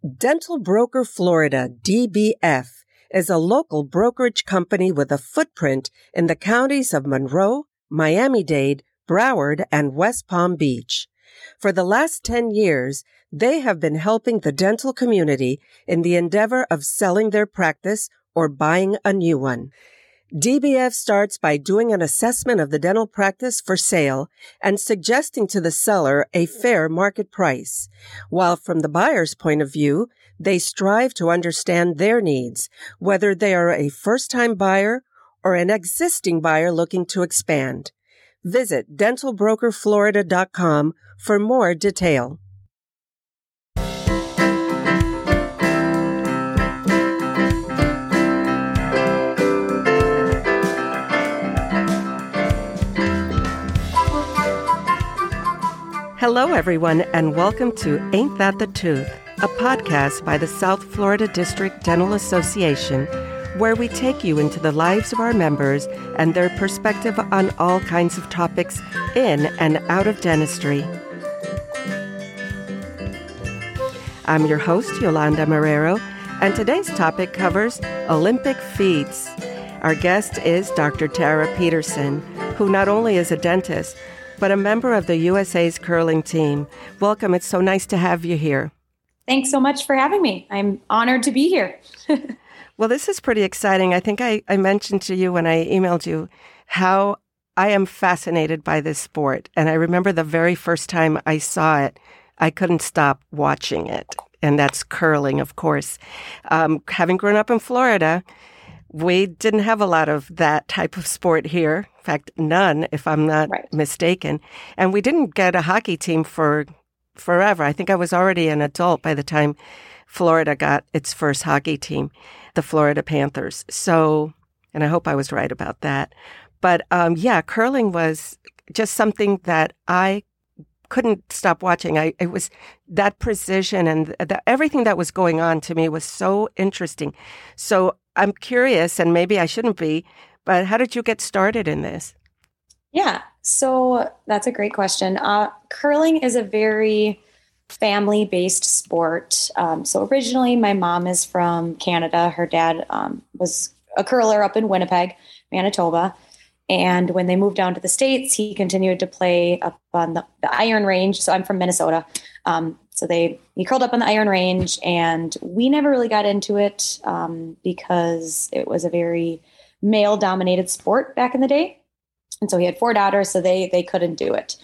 Dental Broker Florida, DBF, is a local brokerage company with a footprint in the counties of Monroe, Miami Dade, Broward, and West Palm Beach. For the last 10 years, they have been helping the dental community in the endeavor of selling their practice or buying a new one. DBF starts by doing an assessment of the dental practice for sale and suggesting to the seller a fair market price, while from the buyer's point of view, they strive to understand their needs, whether they are a first-time buyer or an existing buyer looking to expand. Visit dentalbrokerflorida.com for more detail. Hello, everyone, and welcome to Ain't That the Tooth, a podcast by the South Florida District Dental Association, where we take you into the lives of our members and their perspective on all kinds of topics in and out of dentistry. I'm your host, Yolanda Marrero, and today's topic covers Olympic feats. Our guest is Dr. Tara Peterson, who not only is a dentist, but a member of the USA's curling team. Welcome. It's so nice to have you here. Thanks so much for having me. I'm honored to be here. well, this is pretty exciting. I think I, I mentioned to you when I emailed you how I am fascinated by this sport. And I remember the very first time I saw it, I couldn't stop watching it. And that's curling, of course. Um, having grown up in Florida, we didn't have a lot of that type of sport here. In fact, none, if I'm not right. mistaken. And we didn't get a hockey team for forever. I think I was already an adult by the time Florida got its first hockey team, the Florida Panthers. So, and I hope I was right about that. But um, yeah, curling was just something that I couldn't stop watching. I it was that precision and the, everything that was going on to me was so interesting. So I'm curious, and maybe I shouldn't be, but how did you get started in this? Yeah, so that's a great question. Uh, curling is a very family based sport. Um, so originally, my mom is from Canada. Her dad um, was a curler up in Winnipeg, Manitoba. And when they moved down to the States, he continued to play up on the, the iron range. So I'm from Minnesota. Um, so they he curled up on the iron range, and we never really got into it um, because it was a very male dominated sport back in the day. And so he had four daughters, so they they couldn't do it.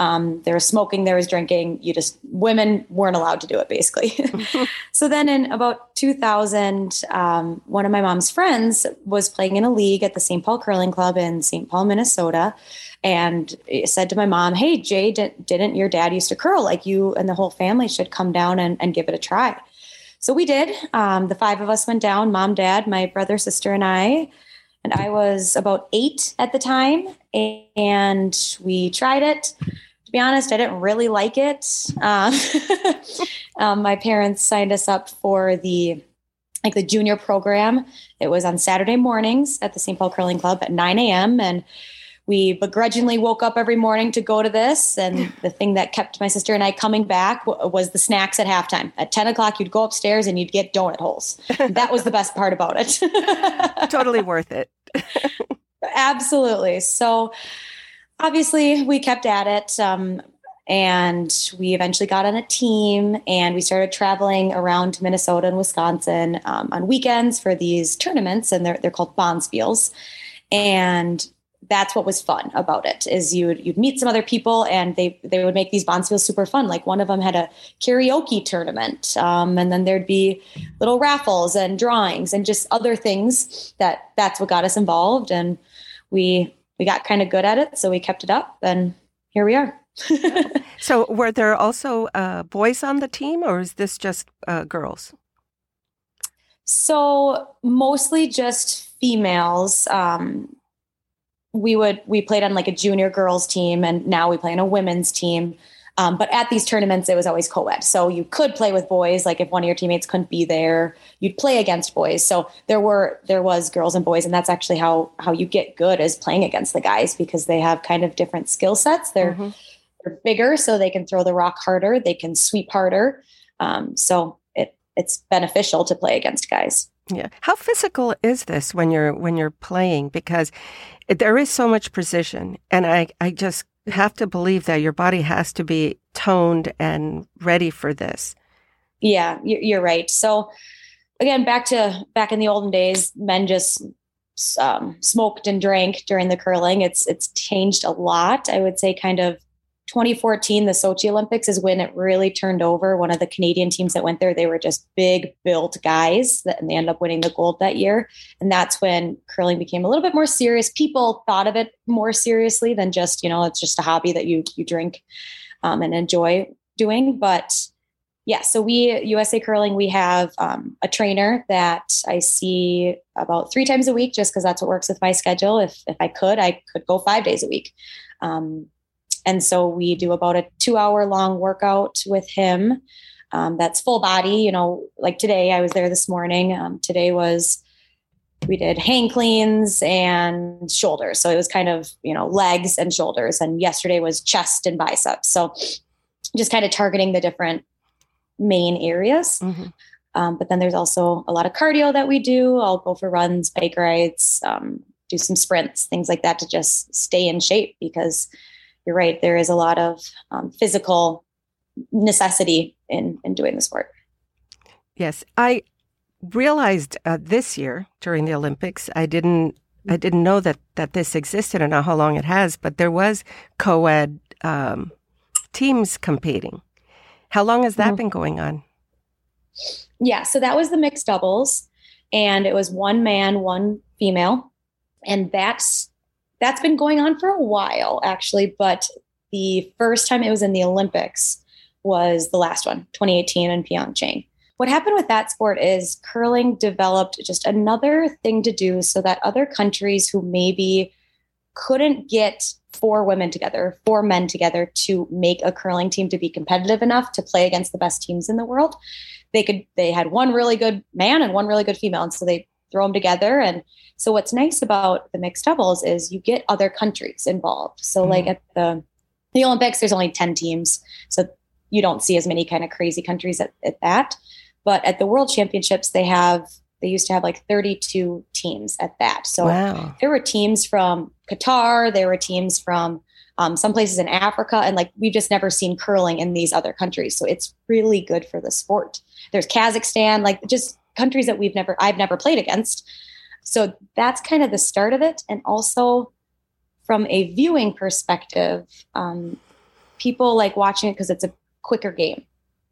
Um, there was smoking, there was drinking. You just women weren't allowed to do it, basically. so then, in about 2000, um, one of my mom's friends was playing in a league at the St. Paul Curling Club in St. Paul, Minnesota, and said to my mom, "Hey, Jay, did, didn't your dad used to curl? Like you and the whole family should come down and, and give it a try." So we did. Um, the five of us went down: mom, dad, my brother, sister, and I and I was about eight at the time, and we tried it to be honest, I didn't really like it. Um, um, my parents signed us up for the like the junior program. It was on Saturday mornings at the St. Paul Curling Club at 9 a.m. and we begrudgingly woke up every morning to go to this. And the thing that kept my sister and I coming back was the snacks at halftime. At 10 o'clock, you'd go upstairs and you'd get donut holes. That was the best part about it. totally worth it. Absolutely. So, obviously we kept at it um, and we eventually got on a team and we started traveling around minnesota and wisconsin um, on weekends for these tournaments and they're, they're called bonspiels and that's what was fun about it is you'd you'd meet some other people and they they would make these bonspiels super fun. Like one of them had a karaoke tournament um, and then there'd be little raffles and drawings and just other things that that's what got us involved. And we we got kind of good at it, so we kept it up, and here we are. so, were there also uh, boys on the team, or is this just uh, girls? So, mostly just females. Um, we would we played on like a junior girls team, and now we play on a women's team. Um, but at these tournaments, it was always co-ed. So you could play with boys. Like if one of your teammates couldn't be there, you'd play against boys. So there were there was girls and boys, and that's actually how how you get good is playing against the guys because they have kind of different skill sets. They're mm-hmm. they're bigger, so they can throw the rock harder. They can sweep harder. Um, so it it's beneficial to play against guys. Yeah. How physical is this when you're when you're playing? Because there is so much precision, and I I just have to believe that your body has to be toned and ready for this. Yeah, you're right. So again, back to back in the olden days, men just um, smoked and drank during the curling. It's it's changed a lot. I would say, kind of 2014, the Sochi Olympics is when it really turned over. One of the Canadian teams that went there, they were just big built guys, that, and they ended up winning the gold that year. And that's when curling became a little bit more serious. People thought of it more seriously than just, you know, it's just a hobby that you you drink um, and enjoy doing. But yeah, so we USA Curling, we have um, a trainer that I see about three times a week, just because that's what works with my schedule. If if I could, I could go five days a week. Um, and so we do about a two hour long workout with him. Um, that's full body. You know, like today, I was there this morning. Um, today was we did hang cleans and shoulders. So it was kind of, you know, legs and shoulders. And yesterday was chest and biceps. So just kind of targeting the different main areas. Mm-hmm. Um, but then there's also a lot of cardio that we do. I'll go for runs, bike rides, um, do some sprints, things like that to just stay in shape because you're right. There is a lot of um, physical necessity in in doing the sport. Yes, I realized uh, this year during the Olympics. I didn't I didn't know that that this existed. I know how long it has, but there was co-ed um, teams competing. How long has that mm-hmm. been going on? Yeah, so that was the mixed doubles, and it was one man, one female, and that's that's been going on for a while, actually. But the first time it was in the Olympics was the last one, 2018 in Pyeongchang. What happened with that sport is curling developed just another thing to do so that other countries who maybe couldn't get four women together, four men together to make a curling team to be competitive enough to play against the best teams in the world. They could they had one really good man and one really good female and so they throw them together. And so what's nice about the mixed doubles is you get other countries involved. So mm-hmm. like at the the Olympics, there's only 10 teams. So you don't see as many kind of crazy countries at, at that. But at the World Championships, they have they used to have like 32 teams at that. So wow. there were teams from Qatar, there were teams from um, some places in Africa, and like we've just never seen curling in these other countries. So it's really good for the sport. There's Kazakhstan, like just countries that we've never I've never played against. So that's kind of the start of it. And also from a viewing perspective, um, people like watching it because it's a quicker game.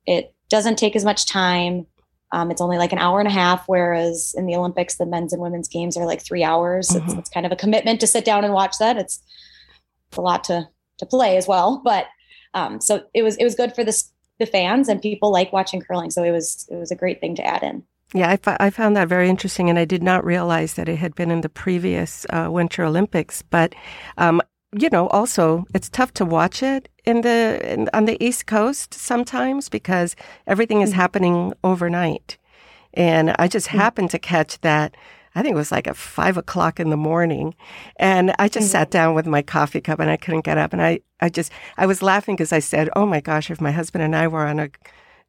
It doesn't take as much time. Um, it's only like an hour and a half, whereas in the Olympics, the men's and women's games are like three hours. Mm-hmm. It's, it's, kind of a commitment to sit down and watch that. It's, it's a lot to to play as well, but um, so it was it was good for the the fans and people like watching curling. So it was it was a great thing to add in. Yeah, I, I found that very interesting, and I did not realize that it had been in the previous uh, Winter Olympics. But um, you know, also it's tough to watch it in the in, on the East Coast sometimes because everything is mm-hmm. happening overnight, and I just mm-hmm. happened to catch that. I think it was like at five o'clock in the morning. And I just mm-hmm. sat down with my coffee cup and I couldn't get up. And I, I just, I was laughing because I said, Oh my gosh, if my husband and I were on a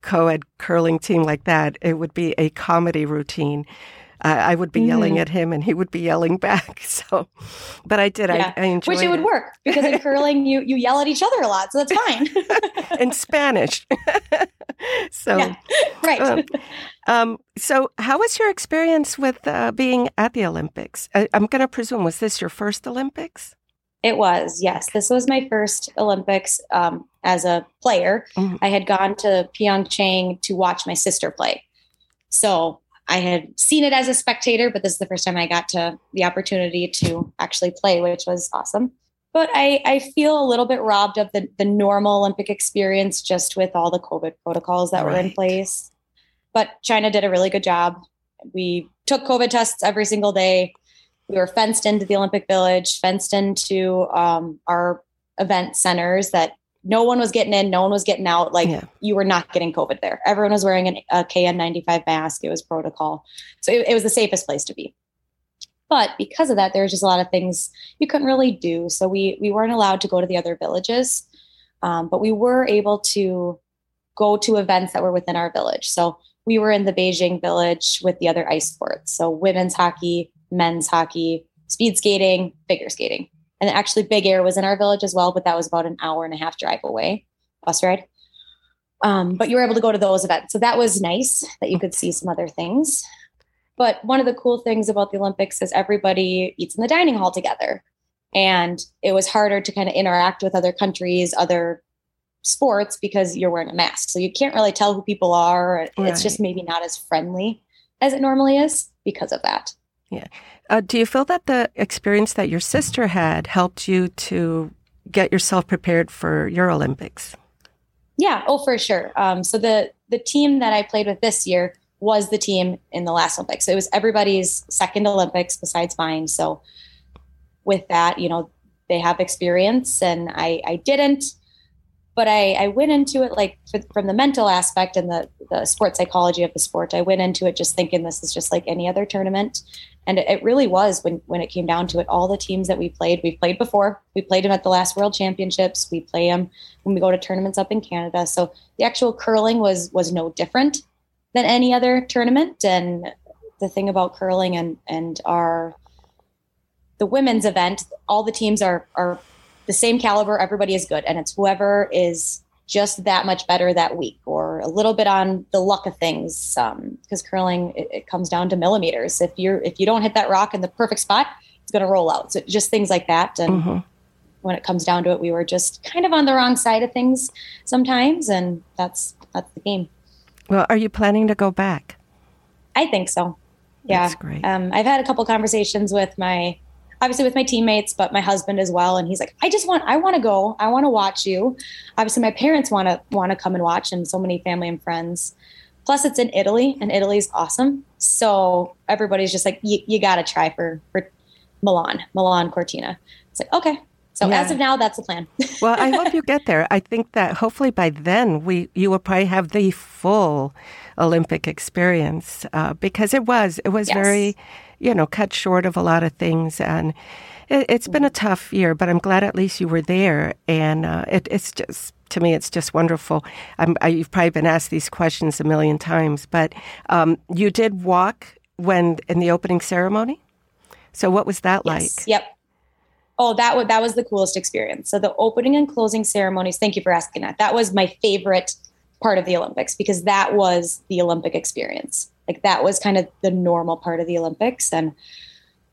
co-ed curling team like that, it would be a comedy routine. Uh, I would be mm. yelling at him, and he would be yelling back. So, but I did. Yeah. I, I enjoyed which it, it would work because in curling you you yell at each other a lot, so that's fine. in Spanish. so, yeah. right. Um, um, so, how was your experience with uh, being at the Olympics? I, I'm going to presume was this your first Olympics? It was, yes. This was my first Olympics um, as a player. Mm-hmm. I had gone to Pyeongchang to watch my sister play. So I had seen it as a spectator, but this is the first time I got to the opportunity to actually play, which was awesome. But I, I feel a little bit robbed of the, the normal Olympic experience just with all the COVID protocols that right. were in place. But China did a really good job. We took COVID tests every single day we were fenced into the Olympic Village, fenced into um, our event centers that no one was getting in, no one was getting out. Like yeah. you were not getting COVID there. Everyone was wearing an, a KN95 mask. It was protocol. So it, it was the safest place to be. But because of that, there was just a lot of things you couldn't really do. So we we weren't allowed to go to the other villages, um, but we were able to go to events that were within our village. So we were in the Beijing village with the other ice sports. So women's hockey, men's hockey, speed skating, figure skating. And actually Big Air was in our village as well, but that was about an hour and a half drive away, bus ride. Um, but you were able to go to those events. So that was nice that you could see some other things. But one of the cool things about the Olympics is everybody eats in the dining hall together. And it was harder to kind of interact with other countries, other sports because you're wearing a mask. So you can't really tell who people are. Right. It's just maybe not as friendly as it normally is because of that. Yeah. Uh, do you feel that the experience that your sister had helped you to get yourself prepared for your Olympics? Yeah. Oh, for sure. Um, so the the team that I played with this year was the team in the last Olympics. So it was everybody's second Olympics besides mine. So with that, you know, they have experience and I, I didn't but I, I went into it like from the mental aspect and the, the sports psychology of the sport. I went into it just thinking this is just like any other tournament. And it, it really was when, when it came down to it. All the teams that we played, we've played before. We played them at the last World Championships. We play them when we go to tournaments up in Canada. So the actual curling was was no different than any other tournament. And the thing about curling and and our the women's event, all the teams are are the same caliber, everybody is good. And it's whoever is just that much better that week or a little bit on the luck of things. Because um, curling, it, it, comes down to millimeters. If you're if you don't hit that rock in the perfect spot, it's going to roll out. So just things like that. And mm-hmm. when it comes down to it, we were just kind of on the wrong side of things sometimes, and that's that's the game. Well, are you planning to go back? I think so. Yeah, that's great. Um, I've had a couple conversations with my obviously with my teammates, but my husband as well. And he's like, I just want, I want to go. I want to watch you. Obviously, my parents want to want to come and watch, and so many family and friends. Plus, it's in Italy, and Italy's awesome. So everybody's just like, you got to try for for Milan, Milan Cortina. It's like, okay. So yeah. as of now, that's the plan. well, I hope you get there. I think that hopefully by then we you will probably have the full Olympic experience uh, because it was it was yes. very you know, cut short of a lot of things. And it, has been a tough year, but I'm glad at least you were there. And uh, it, it's just, to me, it's just wonderful. I, you've probably been asked these questions a million times, but um, you did walk when in the opening ceremony. So what was that yes. like? Yep. Oh, that was that was the coolest experience. So the opening and closing ceremonies. Thank you for asking that. That was my favorite part of the Olympics because that was the Olympic experience. Like that was kind of the normal part of the Olympics. And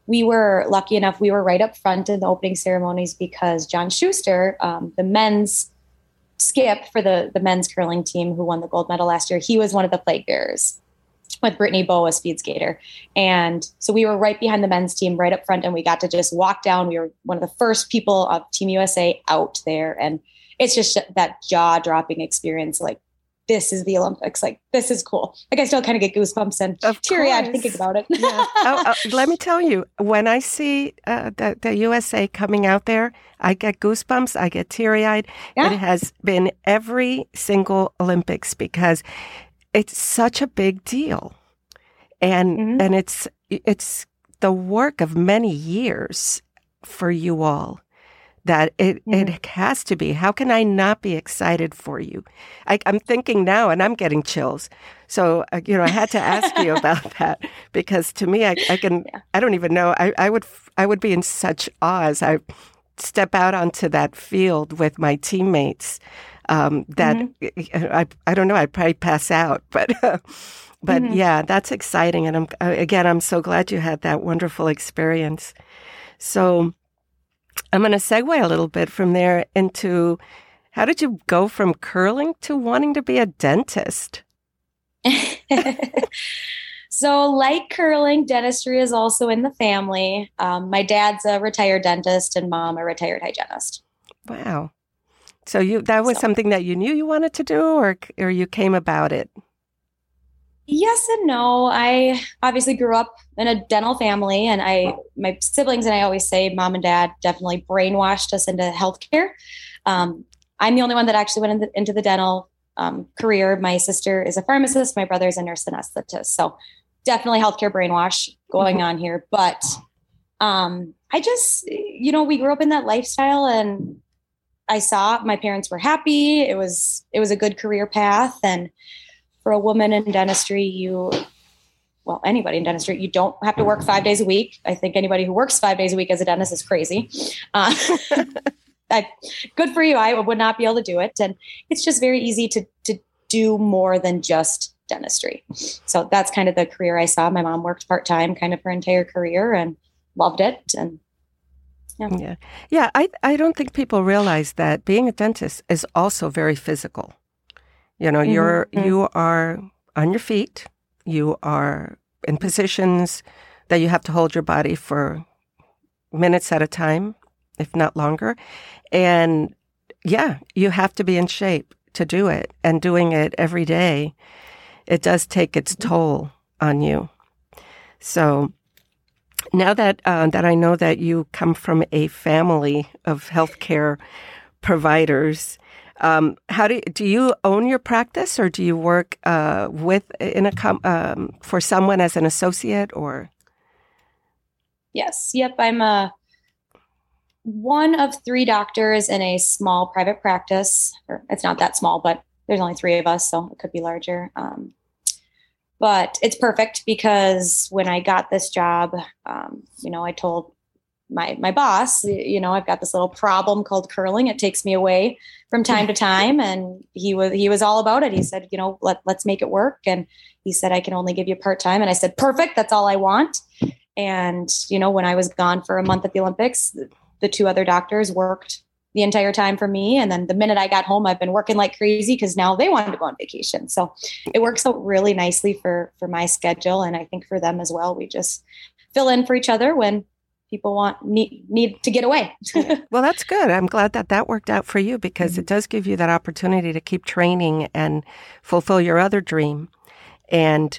we were lucky enough, we were right up front in the opening ceremonies because John Shuster, um, the men's skip for the, the men's curling team who won the gold medal last year, he was one of the flag bearers with Brittany Bowe, a speed skater. And so we were right behind the men's team, right up front, and we got to just walk down. We were one of the first people of Team USA out there. And it's just that jaw dropping experience, like this is the Olympics. Like this is cool. Like I still kind of get goosebumps and teary eyed thinking about it. yeah. oh, oh, let me tell you, when I see uh, the, the USA coming out there, I get goosebumps. I get teary eyed. Yeah. It has been every single Olympics because it's such a big deal, and mm-hmm. and it's it's the work of many years for you all that it, mm-hmm. it has to be. How can I not be excited for you? I, am thinking now, and I'm getting chills. So, uh, you know, I had to ask you about that because to me, I, I can, yeah. I don't even know. I, I would, I would be in such awe as I step out onto that field with my teammates. Um, that mm-hmm. I, I don't know. I'd probably pass out, but. Uh, but mm-hmm. yeah, that's exciting, and I'm uh, again. I'm so glad you had that wonderful experience. So, I'm going to segue a little bit from there into how did you go from curling to wanting to be a dentist? so, like curling, dentistry is also in the family. Um, my dad's a retired dentist, and mom a retired hygienist. Wow. So you that was so. something that you knew you wanted to do, or or you came about it? Yes and no. I obviously grew up in a dental family, and I, my siblings and I always say, mom and dad definitely brainwashed us into healthcare. Um, I'm the only one that actually went into, into the dental um, career. My sister is a pharmacist. My brother is a nurse anesthetist. So definitely healthcare brainwash going mm-hmm. on here. But um, I just, you know, we grew up in that lifestyle, and I saw my parents were happy. It was it was a good career path, and for a woman in dentistry, you well, anybody in dentistry, you don't have to work five days a week. I think anybody who works five days a week as a dentist is crazy. Uh, I, good for you. I would not be able to do it. And it's just very easy to, to do more than just dentistry. So that's kind of the career I saw. My mom worked part time kind of her entire career and loved it. And yeah. yeah. Yeah. I, I don't think people realize that being a dentist is also very physical. You know, mm-hmm. you're, mm-hmm. you are on your feet you are in positions that you have to hold your body for minutes at a time, if not longer. And yeah, you have to be in shape to do it. And doing it every day, it does take its toll on you. So now that uh, that I know that you come from a family of healthcare providers, um, how do you, do you own your practice, or do you work uh, with in a com- um, for someone as an associate, or? Yes. Yep. I'm a one of three doctors in a small private practice. Or it's not that small, but there's only three of us, so it could be larger. Um, but it's perfect because when I got this job, um, you know, I told my my boss you know i've got this little problem called curling. It takes me away from time to time. And he was he was all about it. He said you know let, let's make it work. And he said i can only give you part time and i said perfect. That's all i want. And you know when i was gone for a month at the olympics the, the two other doctors worked the entire time for me and then the minute i got home i've been working like crazy because now they wanted to go on vacation so it works out really nicely for for my schedule and i think for them as well we just fill in for each other when people want need need to get away. well, that's good. I'm glad that that worked out for you because mm-hmm. it does give you that opportunity to keep training and fulfill your other dream, and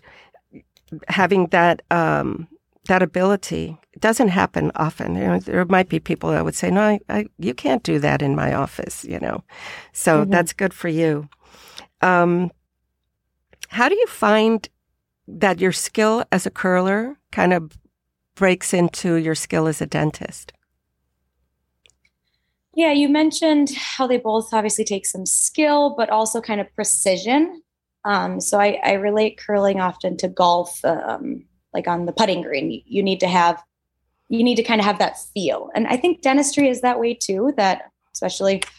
having that um, that ability doesn't happen often. You know, there might be people that would say, "No, I, I, you can't do that in my office." You know, so mm-hmm. that's good for you. Um, how do you find that your skill as a curler kind of breaks into your skill as a dentist? Yeah, you mentioned how they both obviously take some skill, but also kind of precision. Um, so I, I, relate curling often to golf, um, like on the putting green. You need to have, you need to kind of have that feel, and I think dentistry is that way too. That especially if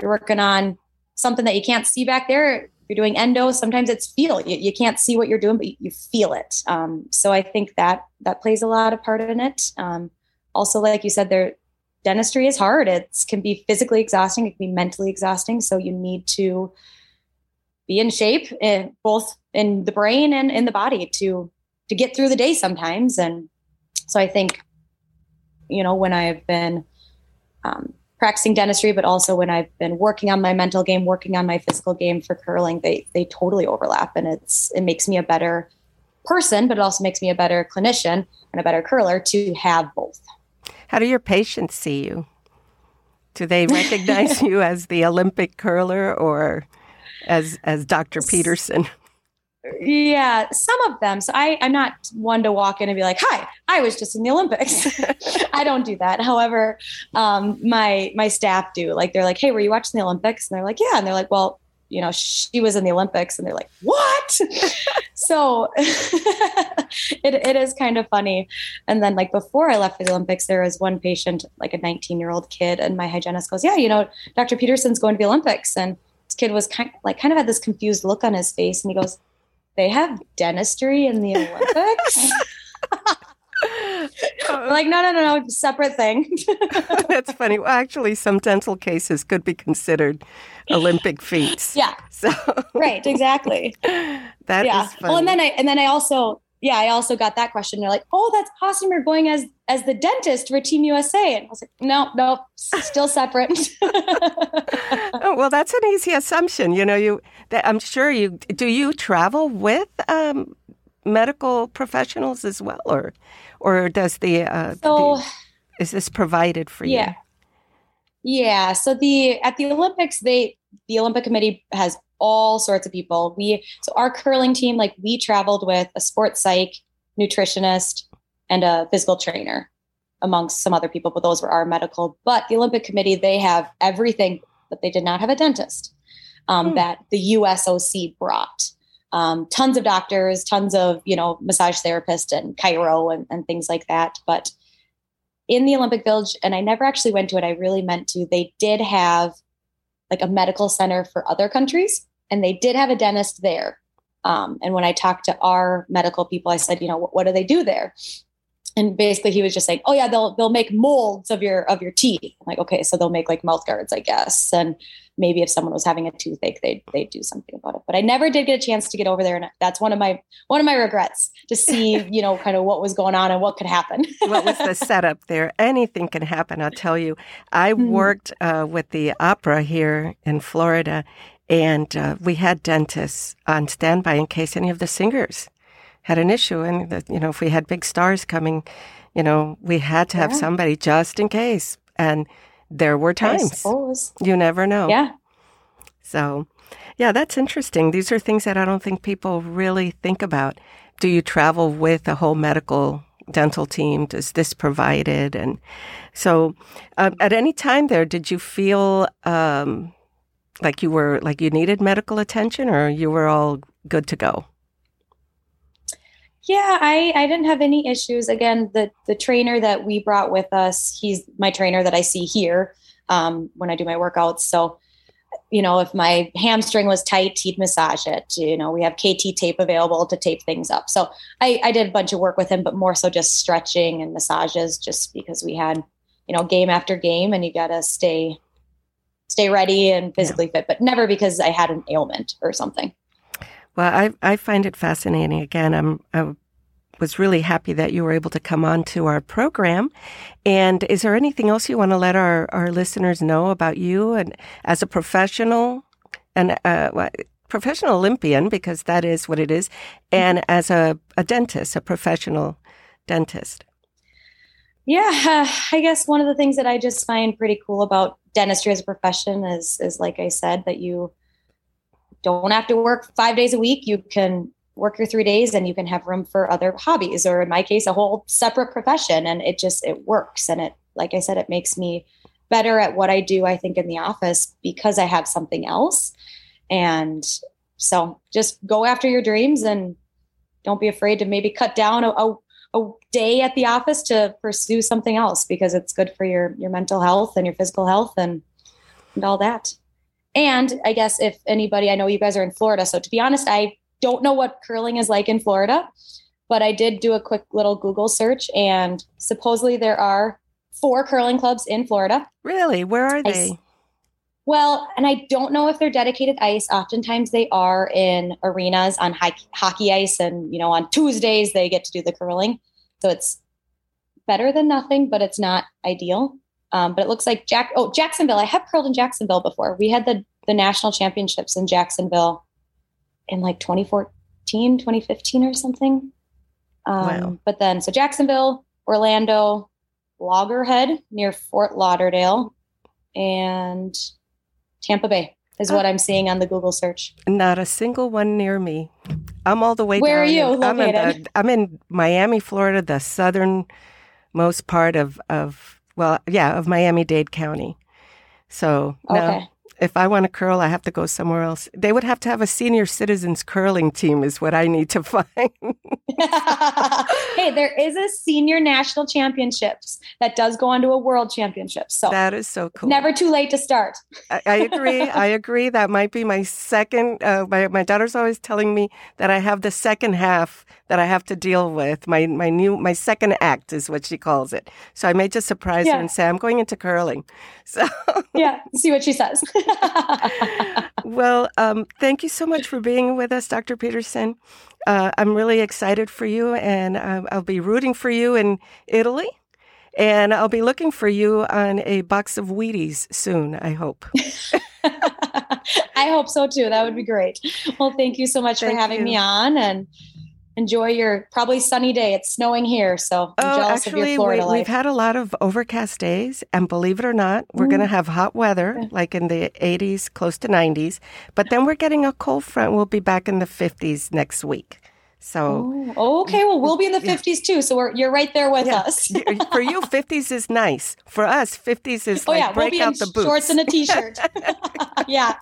you're working on something that you can't see back there, if you're doing endo sometimes it's feel. You, you can't see what you're doing but you, feel it. Um, so i think that that plays a lot of part in it. Um, also like you said there dentistry is hard. It can be physically exhausting. It can be mentally exhausting. So you need to be in shape in, eh, both in the brain and in the body to to get through the day sometimes and so i think you know when i've been um, practicing dentistry, but also when I've been working on my mental game, working on my physical game for curling, they they totally overlap, and it's it makes me a better person, but it also makes me a better clinician and a better curler to have both. How do your patients see you? Do they recognize you as the Olympic curler or as as Dr. Peterson? Yeah, some of them. So I, I'm not one to walk in and be like, "Hi, I was just in the Olympics." I don't do that. However, um, my my staff do. Like they're like, "Hey, were you watching the Olympics?" And they're like, "Yeah." And they're like, "Well, you know, she was in the Olympics," and they're like, "What?" so it it is kind of funny. And then like before I left for the Olympics, there was one patient, like a 19 year old kid, and my hygienist goes, "Yeah, you know, Dr. Peterson's going to the Olympics," and this kid was kind like kind of had this confused look on his face, and he goes they have dentistry in the Olympics. like no no no no separate thing. That's funny. Well actually some dental cases could be considered olympic feats. Yeah. So right exactly. That yeah. well and then i and then i also yeah i also got that question. They're like oh that's awesome. You're going as as the dentist for team usa and i was like no no still separate. Oh, well that's an easy assumption. You know you i'm sure you do you travel with um, medical professionals as well? Or or does the, uh, so, the is this provided for you? yeah. you yeah. So the at the olympics they the olympic committee has all sorts of people we so our curling team like we traveled with a sports psych nutritionist and a physical trainer amongst some other people but those were our medical but the olympic committee they have everything but they did not have a dentist um, hmm. that the usoc brought um, tons of doctors, tons of, you know, massage therapists and chiro and, and things like that. But in the Olympic Village, and I never actually went to it, I really meant to, they did have like a medical center for other countries and they did have a dentist there. Um, and when I talked to our medical people, I said, you know, what, what do they do there? and basically he was just saying, "Oh yeah, they'll they'll make molds of your of your teeth." I'm like, okay, so they'll make like mouth guards, I guess, and maybe if someone was having a toothache, they'd they'd do something about it. But I never did get a chance to get over there, and that's one of my one of my regrets to see, you know, kind of what was going on and what could happen. what was the setup there? Anything can happen. I'll tell you. I mm-hmm. worked uh, with the opera here in Florida, and uh, we had dentists on standby in case any of the singers had an issue, and that you know if we had big stars coming, you know we had to have yeah. somebody just in case. And there were times you never know. Yeah. So, yeah, that's interesting. These are things that I don't think people really think about. Do you travel with a whole medical dental team? Does this provide it? And so, uh, at any time there, did you feel um, like you were like you needed medical attention, or you were all good to go? Yeah, I, I didn't have any issues. Again, the the trainer that we brought with us, he's my trainer that I see here um, when I do my workouts. So, you know, if my hamstring was tight, he'd massage it. You know, we have KT tape available to tape things up. So I, I did a bunch of work with him, but more so just stretching and massages, just because we had, you know, game after game, and you got to stay stay ready and physically yeah. fit, but never because I had an ailment or something. Well, I I find it fascinating. Again, I'm I was really happy that you were able to come on to our program. And is there anything else you want to let our our listeners know about you and as a professional and uh, professional Olympian because that is what it is, and as a, a dentist, a professional dentist? Yeah, uh, I guess one of the things that I just find pretty cool about dentistry as a profession is is like I said that you don't have to work five days a week. You can work your three days and you can have room for other hobbies or in my case a whole separate profession. And it just it works. And it like i said it makes me better at what i do i think in the office because i have something else. And so just go after your dreams and don't be afraid to maybe cut down a, a, a day at the office to pursue something else because it's good for your your mental health and your physical health and and all that and I guess if anybody, I know you guys are in Florida. So to be honest, I don't know what curling is like in Florida, but I did do a quick little Google search and supposedly there are four curling clubs in Florida. Really? Where are they? I, well, and I don't know if they're dedicated ice. Oftentimes they are in arenas on high, hockey ice and, you know, on Tuesdays they get to do the curling. So it's better than nothing, but it's not ideal. Um, but it looks like Jack. Oh, Jacksonville. I have curled in Jacksonville before. We had the the national championships in Jacksonville in like 2014, 2015 or something. Um, wow. But then, so Jacksonville, Orlando, Loggerhead near Fort Lauderdale, and Tampa Bay is what I'm seeing on the Google search. Not a single one near me. I'm all the way Where down. are you located? I'm in, the, I'm in Miami, Florida, the southernmost part of, of well, yeah, of Miami Dade County. So okay. now if I want to curl, I have to go somewhere else. They would have to have a senior citizens curling team, is what I need to find. hey, there is a senior national championships that does go on to a world championship. So that is so cool. Never too late to start. I, I, agree. I agree. That might be my second. Uh, my my daughter's always telling me that I have the second half that I have to deal with. My my new my second act is what she calls it. So I may just surprise yeah. her and say I'm going into curling. So yeah, see what she says. well, um, thank you so much for being with us, Dr. Peterson. Uh, I'm really excited for you, and uh, I'll be rooting for you in Italy. And I'll be looking for you on a box of Wheaties soon, I hope. I hope so too. That would be great. Well, thank you so much thank for having you. me on. And enjoy your probably sunny day. It's snowing here, so I'm oh, jealous actually, of your Florida we, life. We've had a lot of overcast days, and believe it or not, we're mm. going to have hot weather, like in the 80s, close to 90s. But then we're getting a cold front. We'll be back in the 50s next week. So, oh, oh, okay. Well, we'll be in the 50s too. So we're, you're right there with yeah. us. For you, 50s is nice. For us, 50s is oh, like yeah. break we'll be out in the boots. shorts and a t shirt. yeah,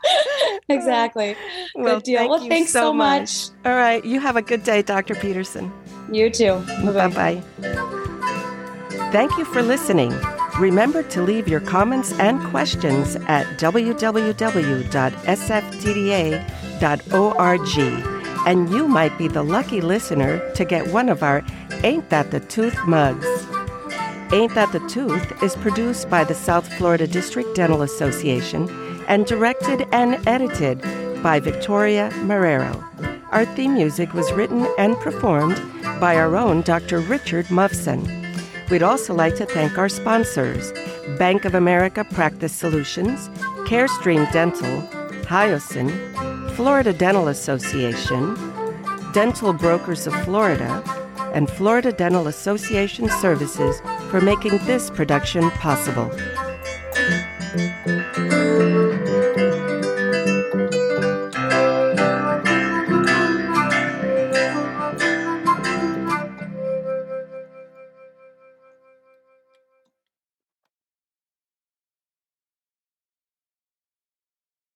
exactly. Well, Good deal. thank well, thanks so so much. All right. You have a good day, Dr. Peterson. You too. Bye bye. Thank you for listening. Remember to leave your comments and questions at www.sfdda.org, and you might be the lucky listener to get one of our Ain't That the Tooth mugs. Ain't That the Tooth is produced by the South Florida District Dental Association and directed and edited by Victoria Marrero. Our theme music was written and performed by our own Dr. Richard Muffson. We'd also like to thank our sponsors Bank of America Practice Solutions, Carestream Dental, Hyosyn, Florida Dental Association, Dental Brokers of Florida, and Florida Dental Association Services for making this production possible.